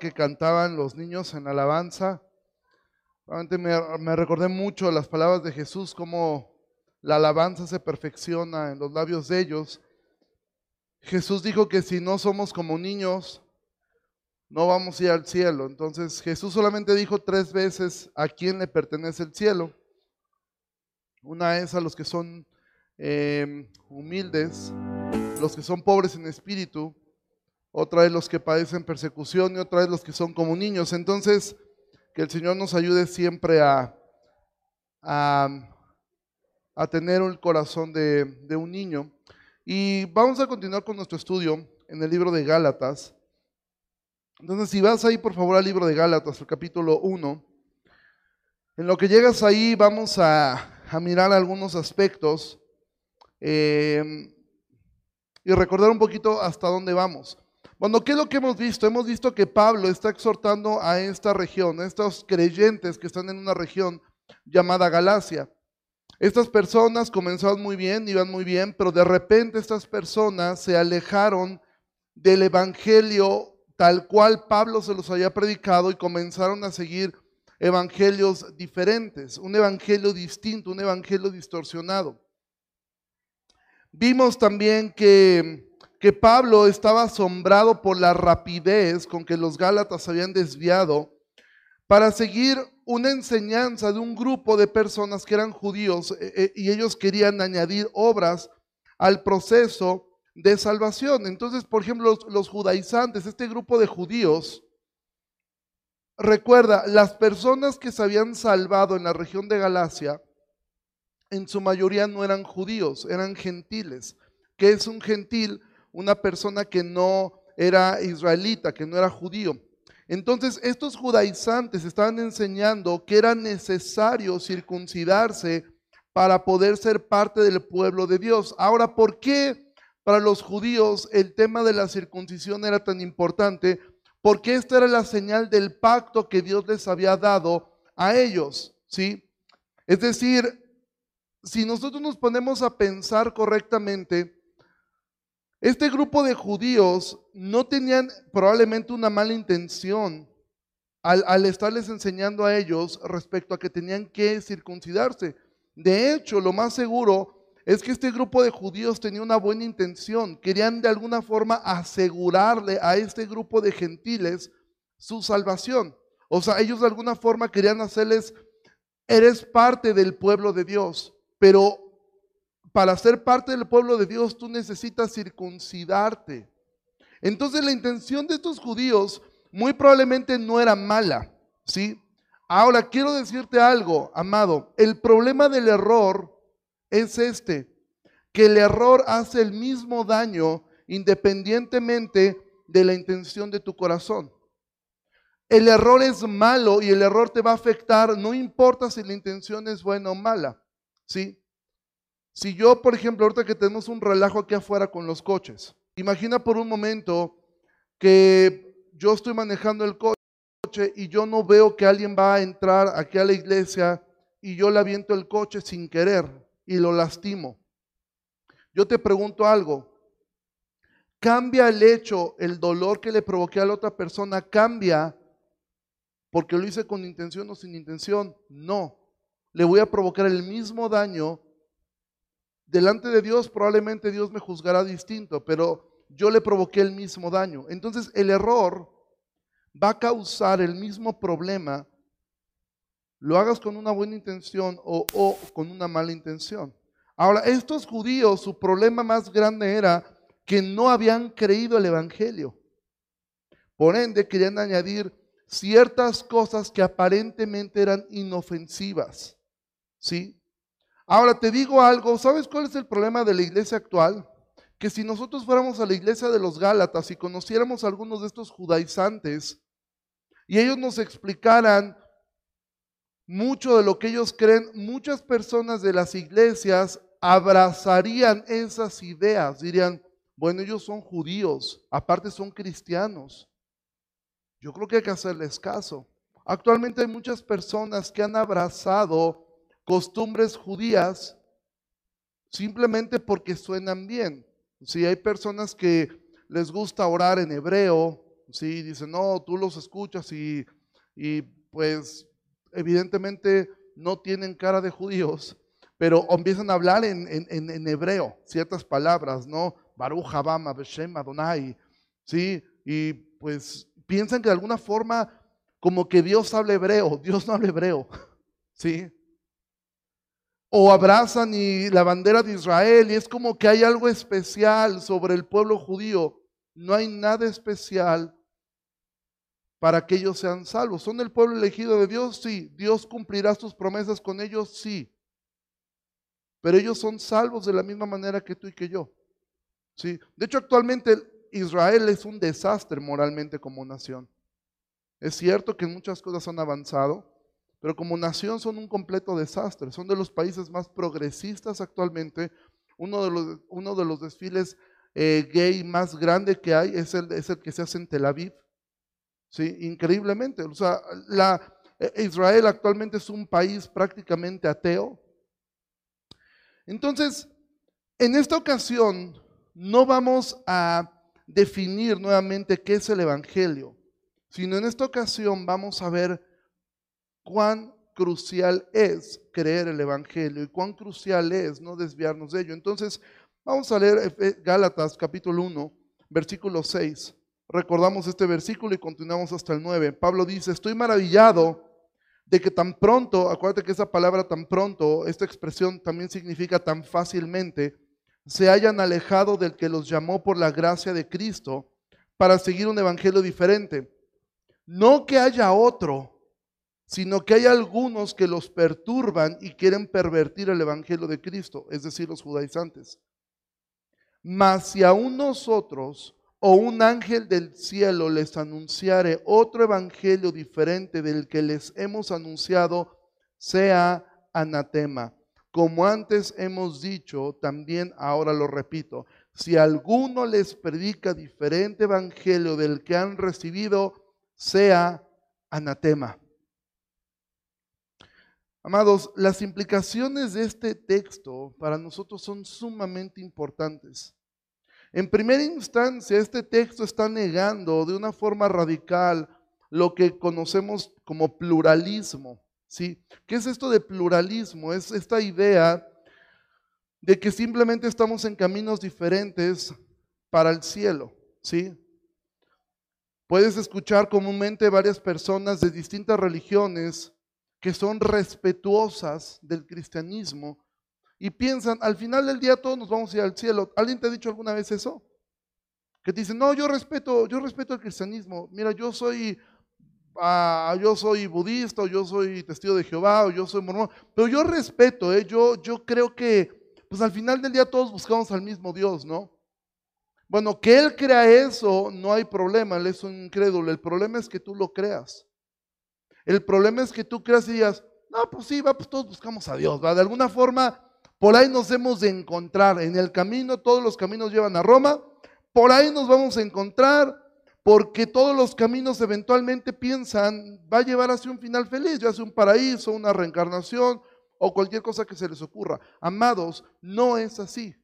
que cantaban los niños en alabanza, realmente me, me recordé mucho las palabras de Jesús, cómo la alabanza se perfecciona en los labios de ellos. Jesús dijo que si no somos como niños, no vamos a ir al cielo. Entonces Jesús solamente dijo tres veces a quién le pertenece el cielo. Una es a los que son eh, humildes, los que son pobres en espíritu, otra es los que padecen persecución y otra es los que son como niños. Entonces, que el Señor nos ayude siempre a, a, tener el corazón de, un niño. Y vamos a continuar con nuestro estudio en el libro de Gálatas. Entonces, si vas ahí, por favor, al libro de Gálatas, el capítulo 1, en lo que llegas ahí vamos a, a mirar algunos aspectos eh, y recordar un poquito hasta dónde vamos. Bueno, ¿qué es lo que hemos visto? Hemos visto que Pablo está exhortando a esta región, a estos creyentes que están en una región llamada Galacia. Estas personas comenzaron muy bien, iban muy bien, pero de repente estas personas se alejaron del evangelio tal cual Pablo se los había predicado y comenzaron a seguir evangelios diferentes, un evangelio distinto, un evangelio distorsionado. Vimos también que, que Pablo estaba asombrado por la rapidez con que los Gálatas habían desviado para seguir una enseñanza de un grupo de personas que eran judíos eh, eh, y ellos querían añadir obras al proceso de salvación. Entonces, por ejemplo, los, los, judaizantes, este grupo de judíos, recuerda, las personas que se habían salvado en la región de Galacia, en su mayoría no eran judíos, eran gentiles. ¿Qué es un gentil? Una persona que no era israelita, que no era judío. Entonces, estos judaizantes estaban enseñando que era necesario circuncidarse para poder ser parte del pueblo de Dios. Ahora, ¿por qué para los judíos el tema de la circuncisión era tan importante? Porque esta era la señal del pacto que Dios les había dado a ellos, ¿sí? Es decir, si nosotros nos ponemos a pensar correctamente, este grupo de judíos no tenían probablemente una mala intención al, estarles enseñando a ellos respecto a que tenían que circuncidarse. De hecho, lo más seguro es que este grupo de judíos tenía una buena intención. Querían de alguna forma asegurarle a este grupo de gentiles su salvación. O sea, ellos de alguna forma querían hacerles, eres parte del pueblo de Dios, pero para ser parte del pueblo de Dios tú necesitas circuncidarte. Entonces la intención de estos judíos muy probablemente no era mala, ¿sí? Ahora quiero decirte algo, amado, el problema del error es este, que el error hace el mismo daño independientemente de la intención de tu corazón. El error es malo y el error te va a afectar, no importa si la intención es buena o mala, ¿sí? Si yo, por ejemplo, ahorita que tenemos un relajo aquí afuera con los coches, imagina por un momento que yo estoy manejando el coche y yo no veo que alguien va a entrar aquí a la iglesia y yo le aviento el coche sin querer y lo lastimo. Yo te pregunto algo, ¿cambia el hecho, el dolor que le provoqué a la otra persona, cambia porque lo hice con intención o sin intención? No, le voy a provocar el mismo daño delante de Dios probablemente Dios me juzgará distinto, pero yo le provoqué el mismo daño. Entonces el error va a causar el mismo problema, lo hagas con una buena intención o, con una mala intención. Ahora, estos judíos, su problema más grande era que no habían creído el Evangelio. Por ende, querían añadir ciertas cosas que aparentemente eran inofensivas. ¿Sí? Ahora te digo algo, ¿sabes cuál es el problema de la iglesia actual? Que si nosotros fuéramos a la iglesia de los Gálatas y conociéramos a algunos de estos judaizantes y ellos nos explicaran mucho de lo que ellos creen, muchas personas de las iglesias abrazarían esas ideas, dirían, bueno, ellos son judíos, aparte son cristianos. Yo creo que hay que hacerles caso. Actualmente hay muchas personas que han abrazado costumbres judías simplemente porque suenan bien. Si hay personas que les gusta orar en hebreo ¿sí? Dicen, no, tú los escuchas y, y pues evidentemente no tienen cara de judíos, pero empiezan a hablar en, en, hebreo ciertas palabras, ¿no? Baruch Habam, Beshem Adonai, ¿sí? Y pues piensan que de alguna forma como que Dios habla hebreo, Dios no habla hebreo, ¿sí? O abrazan y la bandera de Israel y es como que hay algo especial sobre el pueblo judío. No hay nada especial para que ellos sean salvos. ¿Son el pueblo elegido de Dios? Sí. ¿Dios cumplirá sus promesas con ellos? Sí. Pero ellos son salvos de la misma manera que tú y que yo. Sí. De hecho, actualmente Israel es un desastre moralmente como nación. Es cierto que muchas cosas han avanzado, pero como nación son un completo desastre. Son de los países más progresistas actualmente. Uno de los, uno de los desfiles eh, gay más grande que hay es el, es el que se hace en Tel Aviv. ¿sí? Increíblemente. O sea, eh, Israel actualmente es un país prácticamente ateo. Entonces, en esta ocasión no vamos a definir nuevamente qué es el Evangelio, sino en esta ocasión vamos a ver cuán crucial es creer el Evangelio y cuán crucial es no desviarnos de ello. Entonces, vamos a leer Gálatas capítulo 1, versículo 6 recordamos este versículo y continuamos hasta el 9. Pablo dice, estoy maravillado de que tan pronto, acuérdate que esa palabra tan pronto, esta expresión también significa tan fácilmente, se hayan alejado del que los llamó por la gracia de Cristo para seguir un evangelio diferente. No que haya otro, sino que hay algunos que los perturban y quieren pervertir el evangelio de Cristo, es decir, los judaizantes. Mas si aún nosotros o un ángel del cielo les anunciare otro evangelio diferente del que les hemos anunciado, sea anatema. Como antes hemos dicho, también ahora lo repito, si alguno les predica diferente evangelio del que han recibido, sea anatema. Amados, las implicaciones de este texto para nosotros son sumamente importantes. En primera instancia, este texto está negando de una forma radical lo que conocemos como pluralismo. ¿sí? ¿Qué es esto de pluralismo? Es esta idea de que simplemente estamos en caminos diferentes para el cielo. ¿sí? Puedes escuchar comúnmente varias personas de distintas religiones que son respetuosas del cristianismo, y piensan, al final del día todos nos vamos a ir al cielo. ¿Alguien te ha dicho alguna vez eso? Que te dicen, no, yo respeto, yo respeto el cristianismo. Mira, yo soy, ah, yo soy budista, o yo soy testigo de Jehová, o yo soy mormón, pero yo respeto, ¿eh? yo, yo creo que, pues al final del día todos buscamos al mismo Dios, ¿no? Bueno, que Él crea eso, no hay problema, Él es un incrédulo. El problema es que tú lo creas. El problema es que tú creas y digas, no, pues sí, va, pues todos buscamos a Dios, ¿va? De alguna forma, por ahí nos hemos de encontrar. En el camino, todos los caminos llevan a Roma. Por ahí nos vamos a encontrar porque todos los caminos eventualmente piensan va a llevar hacia un final feliz, ya sea un paraíso, una reencarnación o cualquier cosa que se les ocurra. Amados, no es así.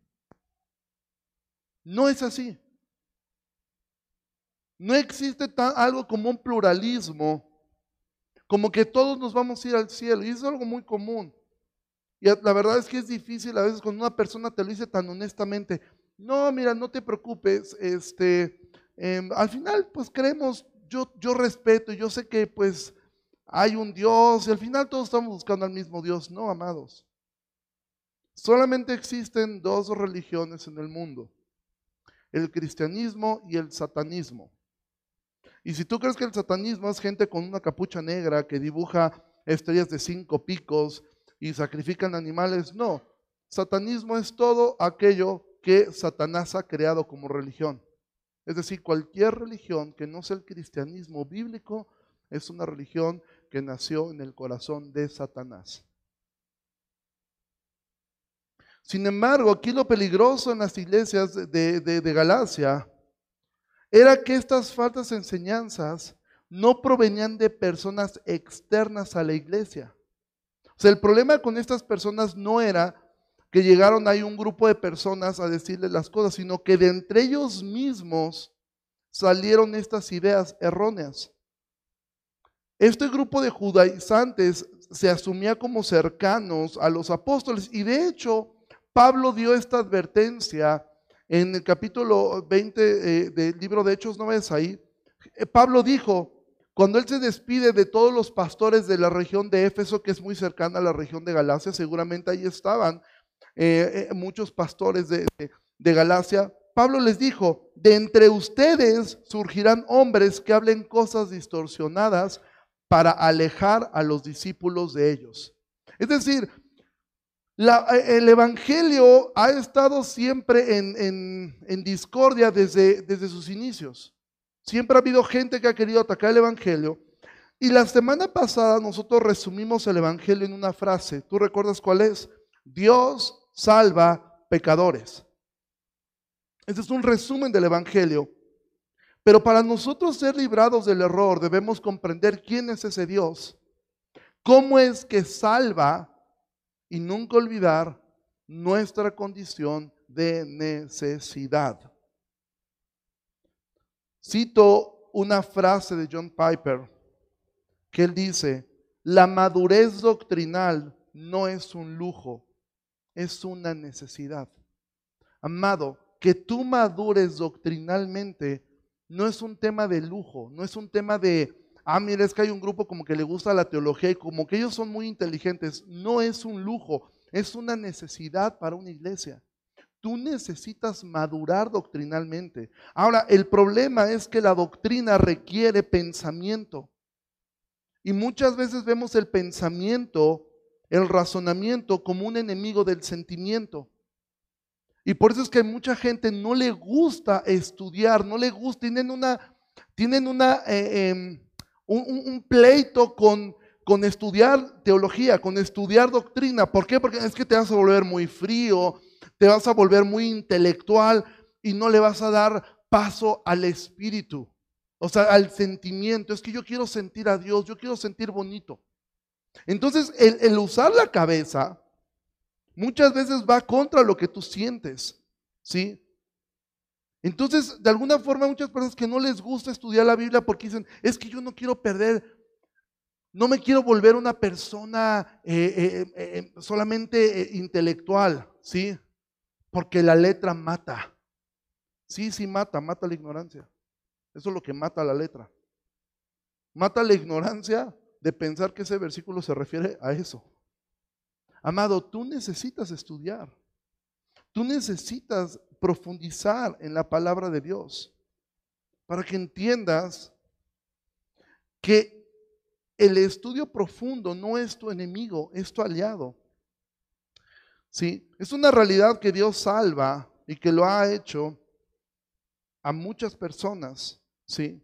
No es así. No existe algo como un pluralismo, como que todos nos vamos a ir al cielo. Y es algo muy común. Y la verdad es que es difícil a veces cuando una persona te lo dice tan honestamente. No, mira, no te preocupes. Este, em, al final, pues creemos, yo, yo respeto, yo sé que pues hay un Dios y al final todos estamos buscando al mismo Dios. No, amados. Solamente existen dos religiones en el mundo, el cristianismo y el satanismo. Y si tú crees que el satanismo es gente con una capucha negra que dibuja estrellas de cinco picos y sacrifican animales. No, satanismo es todo aquello que Satanás ha creado como religión. Es decir, cualquier religión que no sea el cristianismo bíblico es una religión que nació en el corazón de Satanás. Sin embargo, aquí lo peligroso en las iglesias de, de, Galacia era que estas faltas enseñanzas no provenían de personas externas a la iglesia, o sea, el problema con estas personas no era que llegaron ahí un grupo de personas a decirles las cosas, sino que de entre ellos mismos salieron estas ideas erróneas. Este grupo de judaizantes se asumía como cercanos a los apóstoles y de hecho Pablo dio esta advertencia en el capítulo 20 eh, del libro de Hechos, ¿no ves ahí? Eh, Pablo dijo, cuando él se despide de todos los pastores de la región de Éfeso, que es muy cercana a la región de Galacia, seguramente ahí estaban eh, muchos pastores de, de Galacia, Pablo les dijo, de entre ustedes surgirán hombres que hablen cosas distorsionadas para alejar a los discípulos de ellos. Es decir, el Evangelio ha estado siempre en, discordia desde, desde sus inicios. Siempre ha habido gente que ha querido atacar el Evangelio. Y la semana pasada nosotros resumimos el Evangelio en una frase. ¿Tú recuerdas cuál es? Dios salva pecadores. Este es un resumen del Evangelio. Pero para nosotros ser librados del error debemos comprender quién es ese Dios, cómo es que salva y nunca olvidar nuestra condición de necesidad. Cito una frase de John Piper que él dice, la madurez doctrinal no es un lujo, es una necesidad. Amado, que tú madures doctrinalmente no es un tema de lujo, no es un tema de, ah, mira, es que hay un grupo como que le gusta la teología y como que ellos son muy inteligentes. No es un lujo, es una necesidad para una iglesia. Tú necesitas madurar doctrinalmente. Ahora, el problema es que la doctrina requiere pensamiento. Y muchas veces vemos el pensamiento, el razonamiento como un enemigo del sentimiento. Y por eso es que mucha gente no le gusta estudiar, no le gusta, tienen una, tienen una, eh, em, un, pleito con, con estudiar teología, con estudiar doctrina. ¿Por qué? Porque es que te vas a volver muy frío, te vas a volver muy intelectual y no le vas a dar paso al espíritu, o sea, al sentimiento. Es que yo quiero sentir a Dios, yo quiero sentir bonito. Entonces, el, el usar la cabeza muchas veces va contra lo que tú sientes, ¿sí? Entonces, de alguna forma, muchas personas que no les gusta estudiar la Biblia porque dicen, es que yo no quiero perder, no me quiero volver una persona eh, eh, eh, solamente intelectual, ¿sí? Porque la letra mata. Sí, sí mata, mata la ignorancia. Eso es lo que mata la letra. Mata la ignorancia de pensar que ese versículo se refiere a eso. Amado, tú necesitas estudiar. Tú necesitas profundizar en la palabra de Dios para que entiendas que el estudio profundo no es tu enemigo, es tu aliado. ¿Sí? Es una realidad que Dios salva y que lo ha hecho a muchas personas, ¿sí?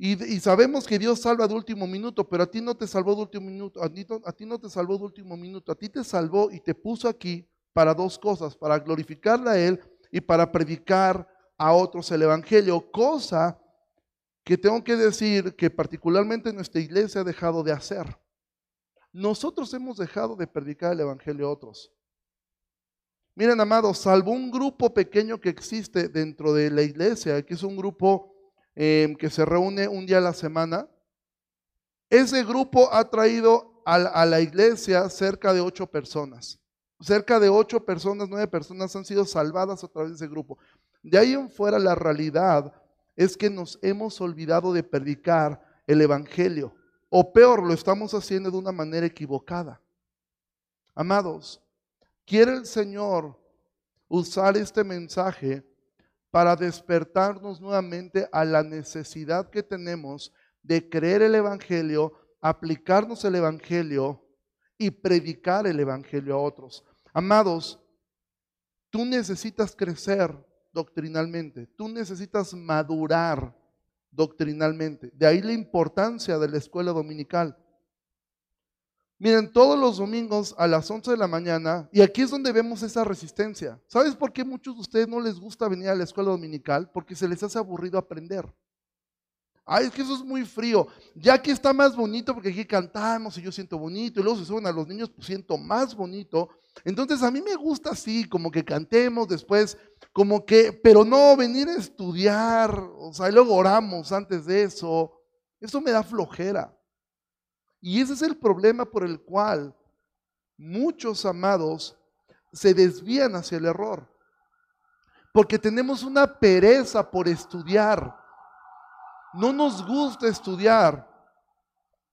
Y, sabemos que Dios salva de último minuto, pero a ti no te salvó de último minuto, a ti, a ti no te salvó de último minuto, a ti te salvó y te puso aquí para dos cosas, para glorificarle a Él y para predicar a otros el Evangelio, cosa que tengo que decir que particularmente nuestra iglesia ha dejado de hacer. Nosotros hemos dejado de predicar el Evangelio a otros. Miren, amados, salvo un grupo pequeño que existe dentro de la iglesia, que es un grupo Em, que se reúne un día a la semana. Ese grupo ha traído a, la iglesia cerca de ocho personas. Cerca de ocho personas, nueve personas han sido salvadas a través de ese grupo. De ahí en fuera la realidad es que nos hemos olvidado de predicar el Evangelio. O peor, lo estamos haciendo de una manera equivocada. Amados, quiere el Señor usar este mensaje para despertarnos nuevamente a la necesidad que tenemos de creer el Evangelio, aplicarnos el Evangelio y predicar el Evangelio a otros. Amados, tú necesitas crecer doctrinalmente, tú necesitas madurar doctrinalmente. De ahí la importancia de la escuela dominical. Miren, todos los domingos a las 11 de la mañana, y aquí es donde vemos esa resistencia. ¿Sabes por qué muchos de ustedes no les gusta venir a la escuela dominical? Porque se les hace aburrido aprender. Ay, es que eso es muy frío. Ya que está más bonito, porque aquí cantamos y yo siento bonito, y luego se suben a los niños, pues siento más bonito. Entonces a mí me gusta así, como que cantemos, después como que, pero no venir a estudiar, o sea, y luego oramos antes de eso, eso me da flojera. Y ese es el problema por el cual muchos amados se desvían hacia el error. Porque tenemos una pereza por estudiar. No nos gusta estudiar.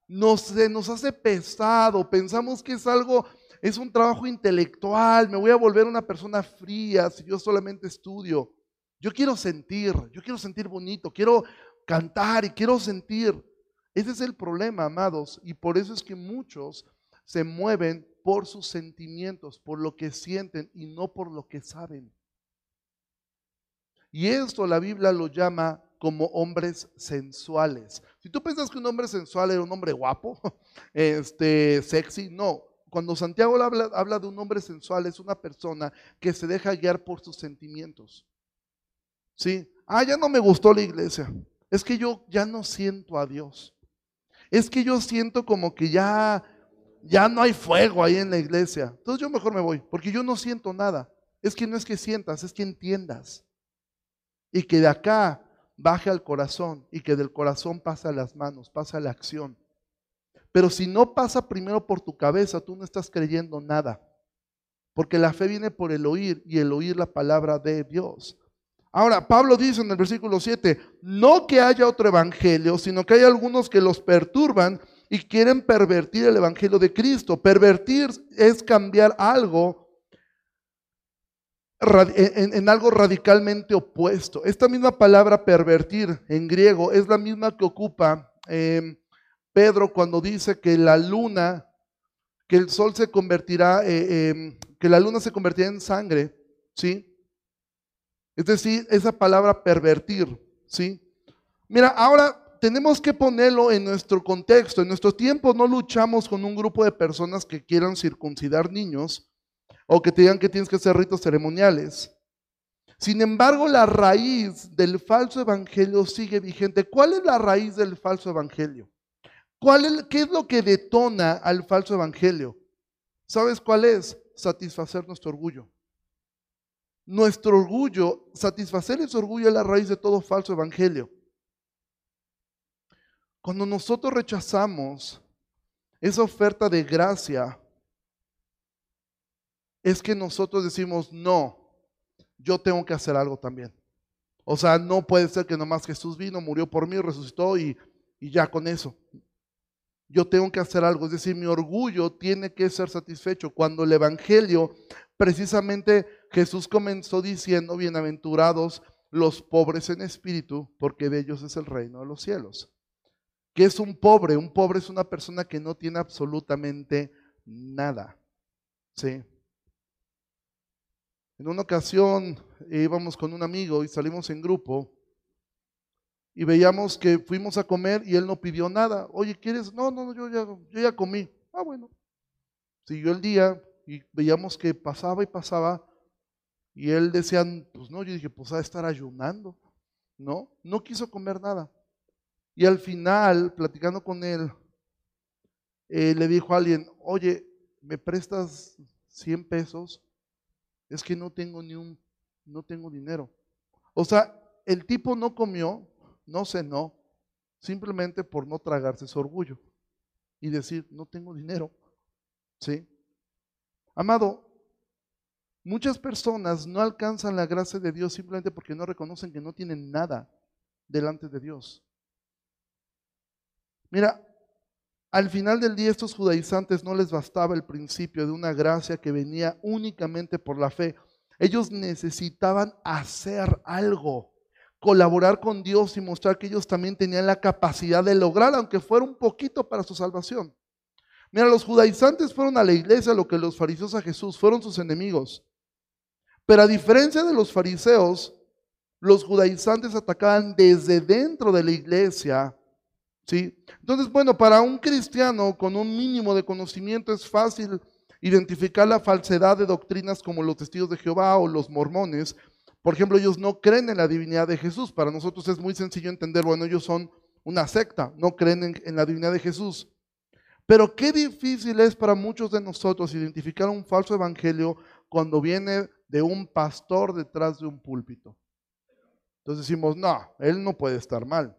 Nos, se nos hace pesado. Pensamos que es algo, es un trabajo intelectual. Me voy a volver una persona fría si yo solamente estudio. Yo quiero sentir, yo quiero sentir bonito, quiero cantar y quiero sentir. Ese es el problema, amados. Y por eso es que muchos se mueven por sus sentimientos, por lo que sienten y no por lo que saben. Y esto la Biblia lo llama como hombres sensuales. Si tú piensas que un hombre sensual era un hombre guapo, este, sexy, no. Cuando Santiago habla, de un hombre sensual, es una persona que se deja guiar por sus sentimientos. ¿Sí? Ah, ya no me gustó la iglesia. Es que yo ya no siento a Dios. Es que yo siento como que ya ya no hay fuego ahí en la iglesia. Entonces yo mejor me voy, porque yo no siento nada. Es que no es que sientas, es que entiendas. Y que de acá baje al corazón y que del corazón pase a las manos, pase a la acción. Pero si no pasa primero por tu cabeza, tú no estás creyendo nada. Porque la fe viene por el oír y el oír la palabra de Dios. Ahora, Pablo dice en el versículo 7, no que haya otro evangelio, sino que hay algunos que los perturban y quieren pervertir el Evangelio de Cristo. Pervertir es cambiar algo en, algo radicalmente opuesto. Esta misma palabra pervertir en griego es la misma que ocupa em, Pedro cuando dice que la luna, que el sol se convertirá, eh, em, que la luna se convertirá en sangre, ¿sí? Es decir, esa palabra pervertir, ¿sí? Mira, ahora tenemos que ponerlo en nuestro contexto. En nuestro tiempo no luchamos con un grupo de personas que quieran circuncidar niños o que te digan que tienes que hacer ritos ceremoniales. Sin embargo, la raíz del falso evangelio sigue vigente. ¿Cuál es la raíz del falso evangelio? ¿Cuál es, ¿Qué es lo que detona al falso evangelio? ¿Sabes cuál es? Satisfacer nuestro orgullo. Nuestro orgullo, satisfacer ese orgullo es la raíz de todo falso evangelio. Cuando nosotros rechazamos esa oferta de gracia, es que nosotros decimos, no, yo tengo que hacer algo también. O sea, no puede ser que nomás Jesús vino, murió por mí, resucitó y, y ya con eso. Yo tengo que hacer algo. Es decir, mi orgullo tiene que ser satisfecho. Cuando el Evangelio, precisamente Jesús comenzó diciendo, bienaventurados los pobres en espíritu, porque de ellos es el reino de los cielos. ¿Qué es un pobre? Un pobre es una persona que no tiene absolutamente nada. ¿Sí? En una ocasión íbamos con un amigo y salimos en grupo y veíamos que fuimos a comer y él no pidió nada. Oye, ¿quieres? No, no, yo ya, yo ya comí. Ah, bueno. Siguió el día y veíamos que pasaba y pasaba y él decía, pues no, yo dije, pues a estar ayunando. No, no quiso comer nada. Y al final, platicando con él, eh, le dijo a alguien, oye, ¿me prestas 100 pesos? Es que no tengo ni un, no tengo dinero. O sea, el tipo no comió, no cenó, simplemente por no tragarse su orgullo y decir, no tengo dinero. ¿Sí? Amado, muchas personas no alcanzan la gracia de Dios simplemente porque no reconocen que no tienen nada delante de Dios. Mira, al final del día estos judaizantes no les bastaba el principio de una gracia que venía únicamente por la fe. Ellos necesitaban hacer algo, colaborar con Dios y mostrar que ellos también tenían la capacidad de lograr, aunque fuera un poquito para su salvación. Mira, los judaizantes fueron a la iglesia lo que los fariseos a Jesús fueron sus enemigos. Pero a diferencia de los fariseos, los judaizantes atacaban desde dentro de la iglesia ¿Sí? Entonces, bueno, para un cristiano con un mínimo de conocimiento es fácil identificar la falsedad de doctrinas como los testigos de Jehová o los mormones. Por ejemplo, ellos no creen en la divinidad de Jesús. Para nosotros es muy sencillo entender, bueno, ellos son una secta, no creen en, la divinidad de Jesús. Pero qué difícil es para muchos de nosotros identificar un falso evangelio cuando viene de un pastor detrás de un púlpito. Entonces decimos, no, él no puede estar mal.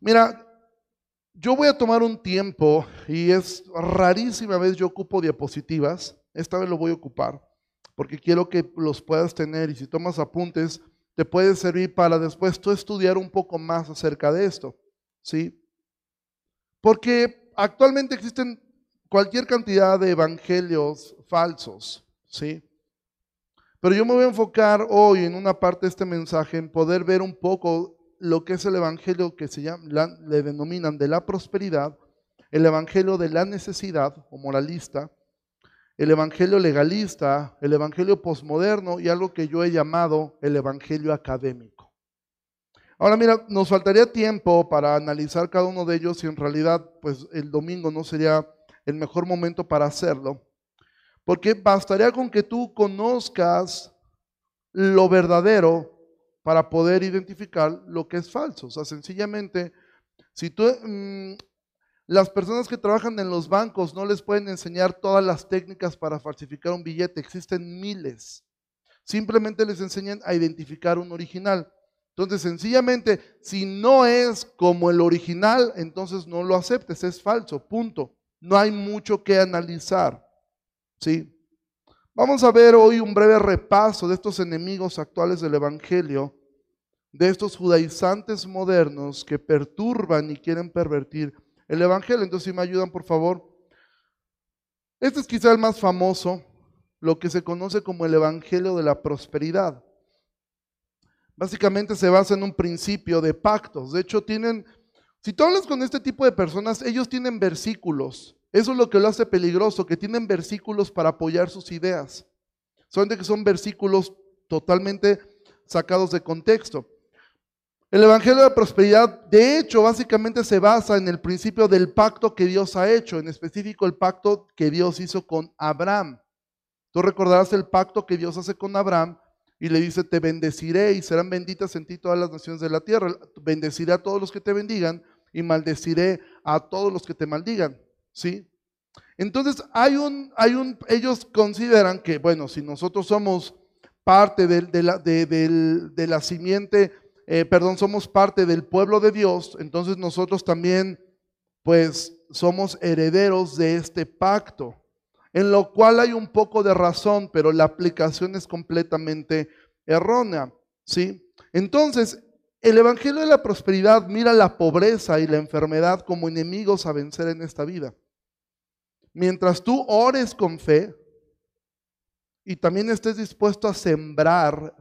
Mira, yo voy a tomar un tiempo y es rarísima vez yo ocupo diapositivas. Esta vez lo voy a ocupar porque quiero que los puedas tener y si tomas apuntes te puede servir para después tú estudiar un poco más acerca de esto, ¿sí? Porque actualmente existen cualquier cantidad de evangelios falsos, ¿sí? Pero yo me voy a enfocar hoy en una parte de este mensaje en poder ver un poco lo que es el evangelio que se llama, le denominan de la prosperidad, el evangelio de la necesidad o moralista, el evangelio legalista, el evangelio posmoderno y algo que yo he llamado el evangelio académico. Ahora mira, nos faltaría tiempo para analizar cada uno de ellos y en realidad pues el domingo no sería el mejor momento para hacerlo, porque bastaría con que tú conozcas lo verdadero para poder identificar lo que es falso. O sea, sencillamente, si tú, mm, las personas que trabajan en los bancos no les pueden enseñar todas las técnicas para falsificar un billete, existen miles. Simplemente les enseñan a identificar un original. Entonces, sencillamente, si no es como el original, entonces no lo aceptes, es falso, punto. No hay mucho que analizar. ¿Sí? Vamos a ver hoy un breve repaso de estos enemigos actuales del Evangelio de estos judaizantes modernos que perturban y quieren pervertir el Evangelio. Entonces, si me ayudan, por favor. Este es quizá el más famoso, lo que se conoce como el Evangelio de la Prosperidad. Básicamente se basa en un principio de pactos. De hecho, tienen, si tú hablas con este tipo de personas, ellos tienen versículos. Eso es lo que lo hace peligroso, que tienen versículos para apoyar sus ideas. De que son versículos totalmente sacados de contexto. El Evangelio de Prosperidad, de hecho, básicamente se basa en el principio del pacto que Dios ha hecho, en específico el pacto que Dios hizo con Abraham. Tú recordarás el pacto que Dios hace con Abraham y le dice, te bendeciré y serán benditas en ti todas las naciones de la tierra. Bendeciré a todos los que te bendigan y maldeciré a todos los que te maldigan. ¿Sí? Entonces, hay un, hay un, ellos consideran que, bueno, si nosotros somos parte de, la, de la simiente eh, perdón, somos parte del pueblo de Dios, entonces nosotros también, pues, somos herederos de este pacto, en lo cual hay un poco de razón, pero la aplicación es completamente errónea, ¿sí? Entonces, el Evangelio de la Prosperidad mira la pobreza y la enfermedad como enemigos a vencer en esta vida. Mientras tú ores con fe y también estés dispuesto a sembrar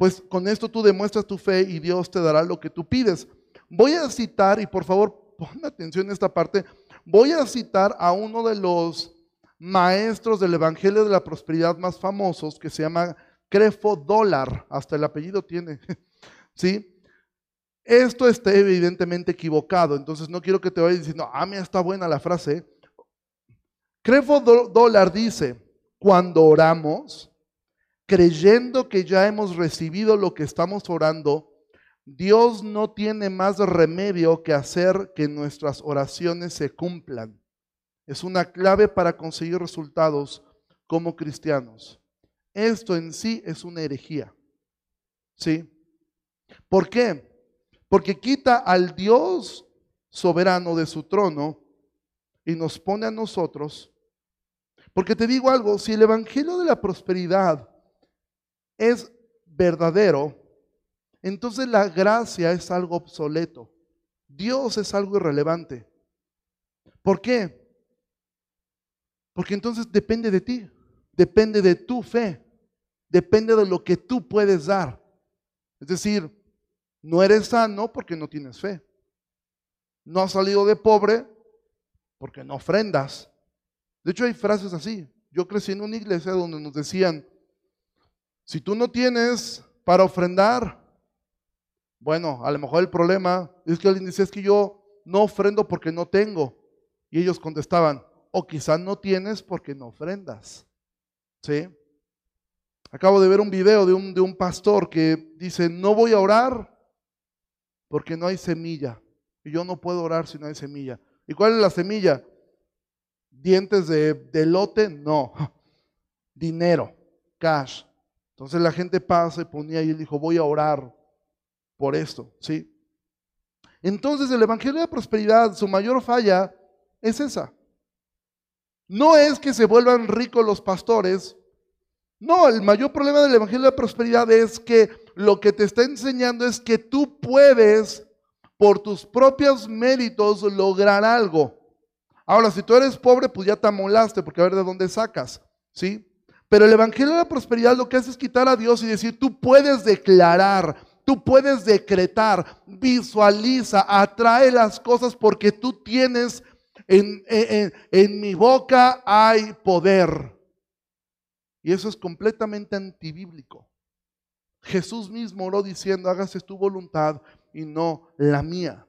pues con esto tú demuestras tu fe y Dios te dará lo que tú pides. Voy a citar, y por favor pon atención en esta parte, voy a citar a uno de los maestros del Evangelio de la Prosperidad más famosos que se llama Crefo Dólar, hasta el apellido tiene, ¿sí? Esto está evidentemente equivocado, entonces no quiero que te vayas diciendo, ah, mira, está buena la frase. Crefo Dólar dice, cuando oramos, creyendo que ya hemos recibido lo que estamos orando, Dios no tiene más remedio que hacer que nuestras oraciones se cumplan. Es una clave para conseguir resultados como cristianos. Esto en sí es una herejía. ¿Sí? ¿Por qué? Porque quita al Dios soberano de su trono y nos pone a nosotros. Porque te digo algo, si el Evangelio de la Prosperidad es verdadero, entonces la gracia es algo obsoleto. Dios es algo irrelevante. ¿Por qué? Porque entonces depende de ti, depende de tu fe, depende de lo que tú puedes dar. Es decir, no eres sano porque no tienes fe. No has salido de pobre porque no ofrendas. De hecho, hay frases así. Yo crecí en una iglesia donde nos decían, si tú no tienes para ofrendar, bueno, a lo mejor el problema es que alguien dice, es que yo no ofrendo porque no tengo. Y ellos contestaban, o quizás no tienes porque no ofrendas. ¿Sí? Acabo de ver un video de un, de un pastor que dice, no voy a orar porque no hay semilla. Y yo no puedo orar si no hay semilla. ¿Y cuál es la semilla? ¿Dientes de, de lote? No. dinero, cash. Entonces la gente pasa y ponía y él dijo, voy a orar por esto, ¿sí? Entonces el Evangelio de Prosperidad, su mayor falla es esa. No es que se vuelvan ricos los pastores. No, el mayor problema del Evangelio de Prosperidad es que lo que te está enseñando es que tú puedes por tus propios méritos lograr algo. Ahora, si tú eres pobre, pues ya te amolaste, porque a ver de dónde sacas, ¿sí? Pero el Evangelio de la Prosperidad lo que hace es quitar a Dios y decir, tú puedes declarar, tú puedes decretar, visualiza, atrae las cosas porque tú tienes, en, en, en mi boca hay poder. Y eso es completamente antibíblico. Jesús mismo oró diciendo, hágase tu voluntad y no la mía.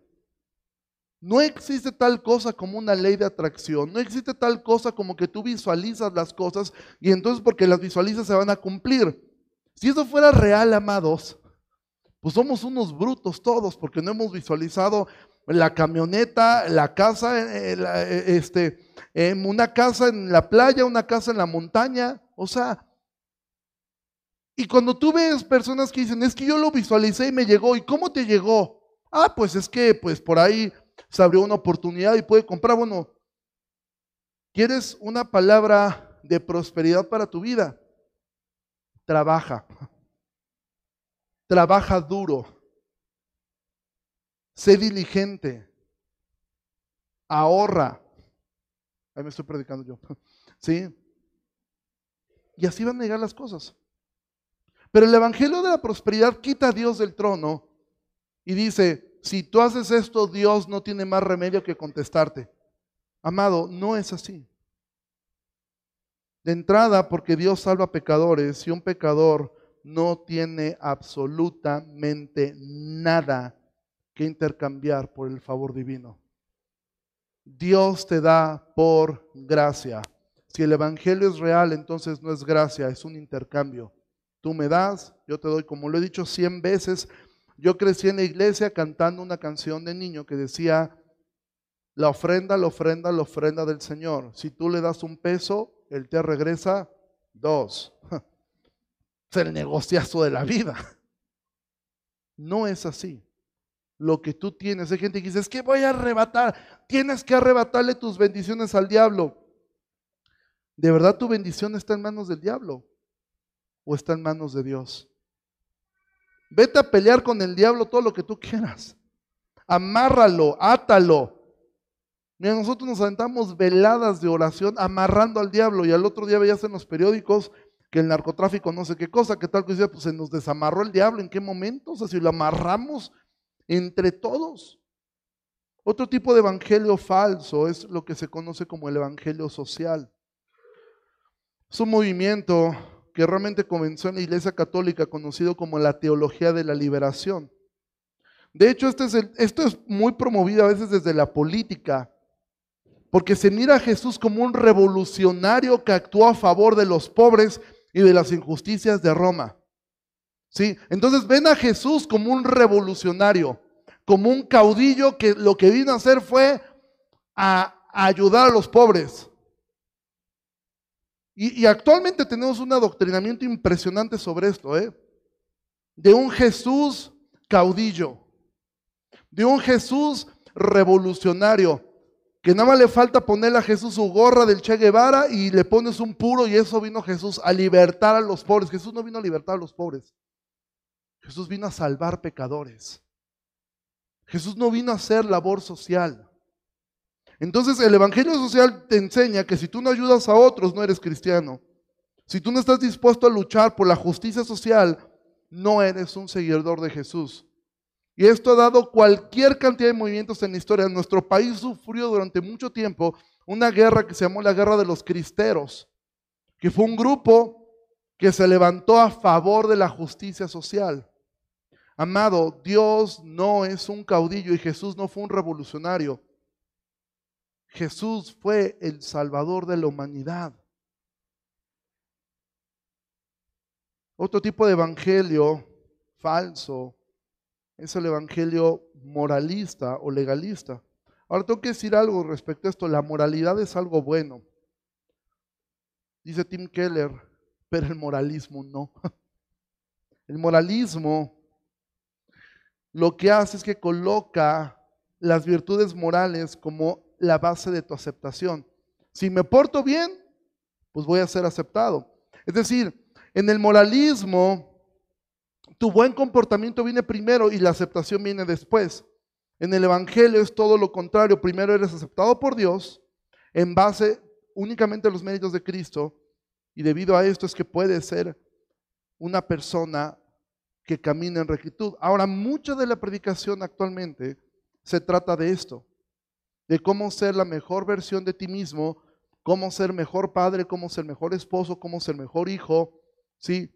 No existe tal cosa como una ley de atracción, no existe tal cosa como que tú visualizas las cosas y entonces porque las visualizas se van a cumplir. Si eso fuera real, amados, pues somos unos brutos todos porque no hemos visualizado la camioneta, la casa, eh, eh, este, una casa en la playa, una casa en la montaña, o sea, y cuando tú ves personas que dicen, es que yo lo visualicé y me llegó, ¿y cómo te llegó? Ah, pues es que pues por ahí se abrió una oportunidad y puede comprar. Bueno, ¿quieres una palabra de prosperidad para tu vida? Trabaja. Trabaja duro. Sé diligente. Ahorra. Ahí me estoy predicando yo. ¿Sí? Y así van a llegar las cosas. Pero el Evangelio de la Prosperidad quita a Dios del trono y dice, si tú haces esto, Dios no tiene más remedio que contestarte. Amado, no es así. De entrada, porque Dios salva pecadores y un pecador no tiene absolutamente nada que intercambiar por el favor divino. Dios te da por gracia. Si el Evangelio es real, entonces no es gracia, es un intercambio. Tú me das, yo te doy, como lo he dicho cien veces, yo crecí en la iglesia cantando una canción de niño que decía, la ofrenda, la ofrenda, la ofrenda del Señor. Si tú le das un peso, Él te regresa dos. Es el negociazo de la vida. No es así. Lo que tú tienes, hay gente que dice, es que voy a arrebatar. Tienes que arrebatarle tus bendiciones al diablo. ¿De verdad tu bendición está en manos del diablo? ¿O está en manos de Dios? Vete a pelear con el diablo todo lo que tú quieras. Amárralo, átalo. Mira, nosotros nos aventamos veladas de oración amarrando al diablo y al otro día veías en los periódicos que el narcotráfico no sé qué cosa, que tal decía, pues se nos desamarró el diablo, ¿en qué momento? O sea, si lo amarramos entre todos. Otro tipo de evangelio falso es lo que se conoce como el evangelio social. Es un movimiento que realmente comenzó en la Iglesia Católica, conocido como la teología de la liberación. De hecho, este es esto es muy promovido a veces desde la política, porque se mira a Jesús como un revolucionario que actuó a favor de los pobres y de las injusticias de Roma. ¿Sí? Entonces ven a Jesús como un revolucionario, como un caudillo que lo que vino a hacer fue a ayudar a los pobres. Y, actualmente tenemos un adoctrinamiento impresionante sobre esto, ¿eh? De un Jesús caudillo, de un Jesús revolucionario, que nada más le falta ponerle a Jesús su gorra del Che Guevara y le pones un puro y eso vino Jesús a libertar a los pobres. Jesús no vino a libertar a los pobres. Jesús vino a salvar pecadores. Jesús no vino a hacer labor social. Entonces el Evangelio social te enseña que si tú no ayudas a otros, no eres cristiano. Si tú no estás dispuesto a luchar por la justicia social, no eres un seguidor de Jesús. Y esto ha dado cualquier cantidad de movimientos en la historia. Nuestro país sufrió durante mucho tiempo una guerra que se llamó la Guerra de los Cristeros, que fue un grupo que se levantó a favor de la justicia social. Amado, Dios no es un caudillo y Jesús no fue un revolucionario. Jesús fue el Salvador de la humanidad. Otro tipo de evangelio falso es el evangelio moralista o legalista. Ahora tengo que decir algo respecto a esto. La moralidad es algo bueno. Dice Tim Keller pero el moralismo no. El moralismo lo que hace es que coloca las virtudes morales como la base de tu aceptación. Si me porto bien, pues voy a ser aceptado. Es decir, en el moralismo, tu buen comportamiento viene primero y la aceptación viene después. En el Evangelio es todo lo contrario. Primero eres aceptado por Dios en base únicamente a los méritos de Cristo y debido a esto es que puedes ser una persona que camina en rectitud. Ahora, mucha de la predicación actualmente se trata de esto, de cómo ser la mejor versión de ti mismo, cómo ser mejor padre, cómo ser mejor esposo, cómo ser mejor hijo, ¿sí?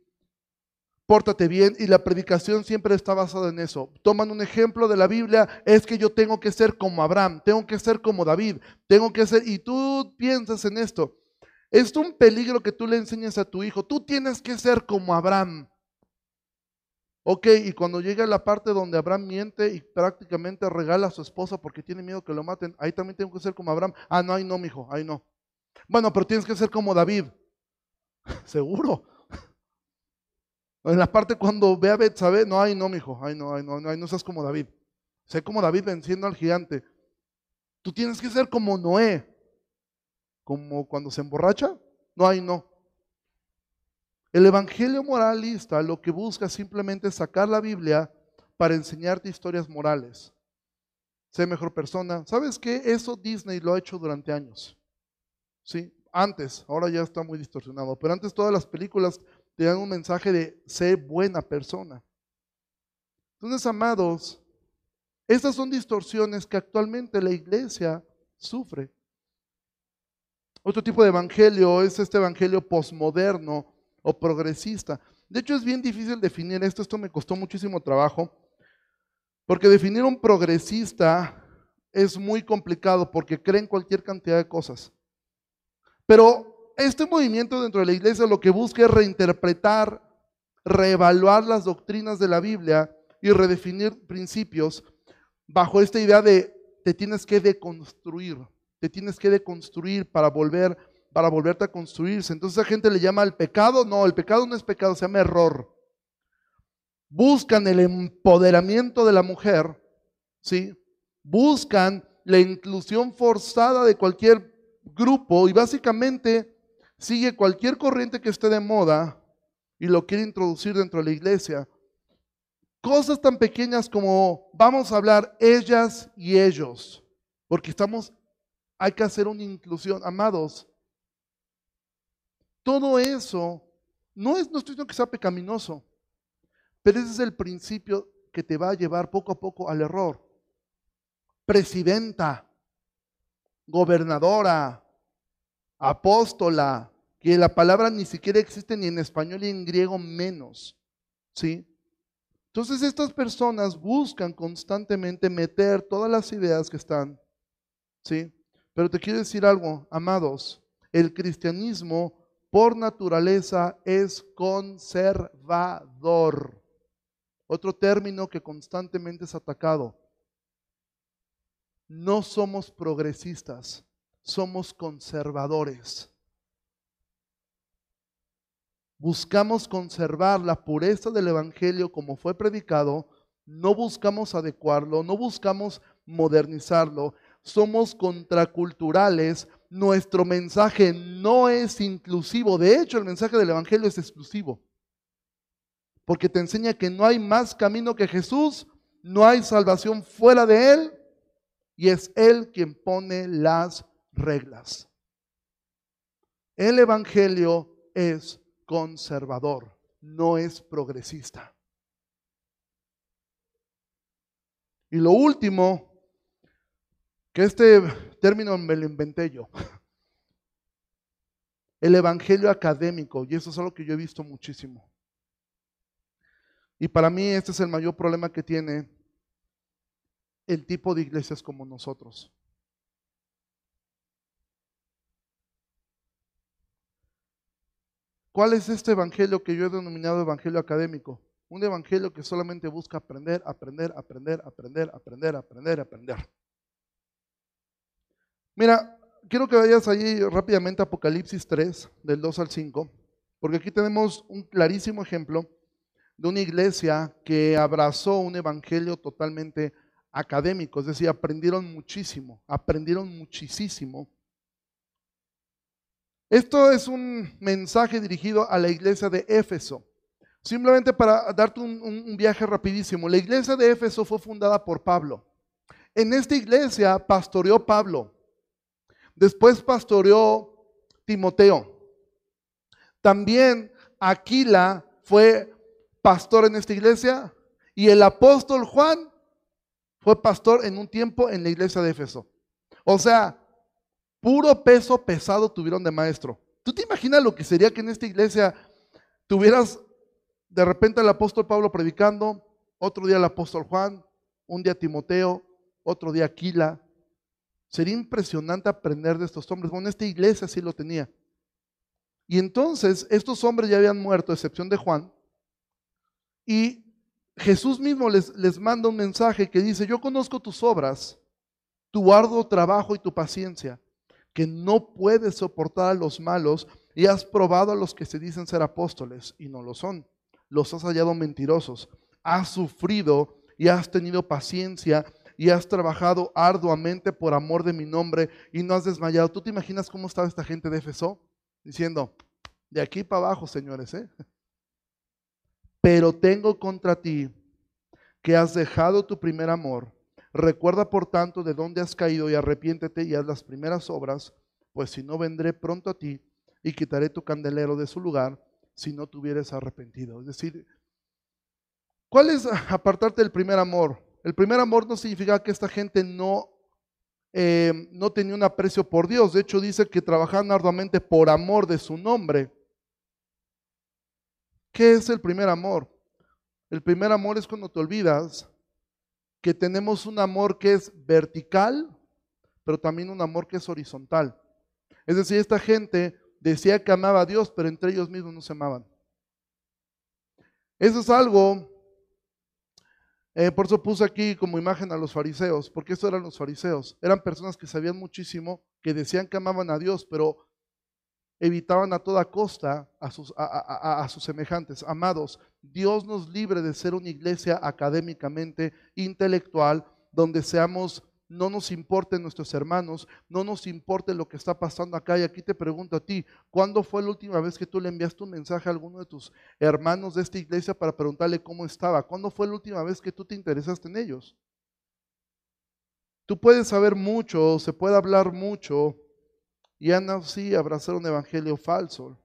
Pórtate bien y la predicación siempre está basada en eso. Toman un ejemplo de la Biblia, es que yo tengo que ser como Abraham, tengo que ser como David, tengo que ser, y tú piensas en esto. Es un peligro que tú le enseñes a tu hijo, tú tienes que ser como Abraham. Ok, y cuando llega la parte donde Abraham miente y prácticamente regala a su esposa porque tiene miedo que lo maten, ahí también tengo que ser como Abraham. Ah, no, ahí no, mijo, ahí no. Bueno, pero tienes que ser como David. Seguro. En la parte cuando ve a Betsabe, no, ahí no, mijo, ahí no, ahí no, ahí no seas como David. Sé como David venciendo al gigante. Tú tienes que ser como Noé. Como cuando se emborracha. No, ahí no. El evangelio moralista lo que busca simplemente es sacar la Biblia para enseñarte historias morales. Sé mejor persona. ¿Sabes qué? Eso Disney lo ha hecho durante años. ¿Sí? Antes, ahora ya está muy distorsionado, pero antes todas las películas tenían un mensaje de ser buena persona. Entonces, amados, estas son distorsiones que actualmente la iglesia sufre. Otro tipo de evangelio es este evangelio posmoderno o progresista. De hecho, es bien difícil definir esto, esto me costó muchísimo trabajo, porque definir un progresista es muy complicado porque creen cualquier cantidad de cosas. Pero este movimiento dentro de la iglesia lo que busca es reinterpretar, reevaluar las doctrinas de la Biblia y redefinir principios bajo esta idea de te tienes que deconstruir, te tienes que deconstruir para volver para volverte a construirse. Entonces a gente le llama al pecado. No, el pecado no es pecado, se llama error. Buscan el empoderamiento de la mujer, ¿sí? Buscan la inclusión forzada de cualquier grupo y básicamente sigue cualquier corriente que esté de moda y lo quiere introducir dentro de la iglesia. Cosas tan pequeñas como vamos a hablar ellas y ellos, porque estamos, hay que hacer una inclusión. Amados, todo eso no es, no estoy diciendo que sea pecaminoso, pero ese es el principio que te va a llevar poco a poco al error. Presidenta, gobernadora, apóstola, que la palabra ni siquiera existe ni en español ni en griego menos. ¿Sí? Entonces estas personas buscan constantemente meter todas las ideas que están. ¿Sí? Pero te quiero decir algo, amados, el cristianismo por naturaleza es conservador. Otro término que constantemente es atacado. No somos progresistas, somos conservadores. Buscamos conservar la pureza del Evangelio como fue predicado, no buscamos adecuarlo, no buscamos modernizarlo, somos contraculturales nuestro mensaje no es inclusivo. De hecho, el mensaje del Evangelio es exclusivo. Porque te enseña que no hay más camino que Jesús, no hay salvación fuera de Él, y es Él quien pone las reglas. El Evangelio es conservador, no es progresista. Y lo último que este término me lo inventé yo. El evangelio académico, y eso es algo que yo he visto muchísimo. Y para mí este es el mayor problema que tiene el tipo de iglesias como nosotros. ¿Cuál es este evangelio que yo he denominado evangelio académico? Un evangelio que solamente busca aprender, aprender, aprender, aprender, aprender, aprender, aprender. Mira, quiero que vayas allí rápidamente a Apocalipsis 3, del 2 al 5. Porque aquí tenemos un clarísimo ejemplo de una iglesia que abrazó un evangelio totalmente académico, es decir, aprendieron muchísimo, aprendieron muchísimo. Esto es un mensaje dirigido a la iglesia de Éfeso. Simplemente para darte un, viaje rapidísimo. La iglesia de Éfeso fue fundada por Pablo. En esta iglesia pastoreó Pablo. Después pastoreó Timoteo. También Aquila fue pastor en esta iglesia y el apóstol Juan fue pastor en un tiempo en la iglesia de Éfeso. O sea, puro peso pesado tuvieron de maestro. ¿Tú te imaginas lo que sería que en esta iglesia tuvieras de repente el apóstol Pablo predicando, otro día el apóstol Juan, un día Timoteo, otro día Aquila. Sería impresionante aprender de estos hombres. Bueno, esta iglesia sí lo tenía. Y entonces estos hombres ya habían muerto, a excepción de Juan. Y Jesús mismo les, les manda un mensaje que dice, yo conozco tus obras, tu arduo trabajo y tu paciencia, que no puedes soportar a los malos y has probado a los que se dicen ser apóstoles y no lo son los has hallado mentirosos. Has sufrido y has tenido paciencia y has trabajado arduamente por amor de mi nombre y no has desmayado. ¿Tú te imaginas cómo estaba esta gente de Efeso? Diciendo, de aquí para abajo, señores, ¿eh? Pero tengo contra ti que has dejado tu primer amor. Recuerda, por tanto, de dónde has caído y arrepiéntete y haz las primeras obras, pues si no vendré pronto a ti y quitaré tu candelero de su lugar si no te hubieras arrepentido. Es decir, ¿cuál es apartarte del primer amor? El primer amor no significa que esta gente no, eh, no tenía un aprecio por Dios. De hecho, dice que trabajaban arduamente por amor de su nombre. ¿Qué es el primer amor? El primer amor es cuando te olvidas que tenemos un amor que es vertical, pero también un amor que es horizontal. Es decir, esta gente decía que amaba a Dios, pero entre ellos mismos no se amaban. Eso es algo, eh, por eso puse aquí como imagen a los fariseos, porque eso eran los fariseos. Eran personas que sabían muchísimo, que decían que amaban a Dios, pero evitaban a toda costa a sus semejantes. Amados, Dios nos libre de ser una iglesia académicamente intelectual, donde seamos no nos importen nuestros hermanos, no nos importe lo que está pasando acá. Y aquí te pregunto a ti, ¿cuándo fue la última vez que tú le enviaste un mensaje a alguno de tus hermanos de esta iglesia para preguntarle cómo estaba? ¿Cuándo fue la última vez que tú te interesaste en ellos? Tú puedes saber mucho, se puede hablar mucho, y aún así abrazar un evangelio falso.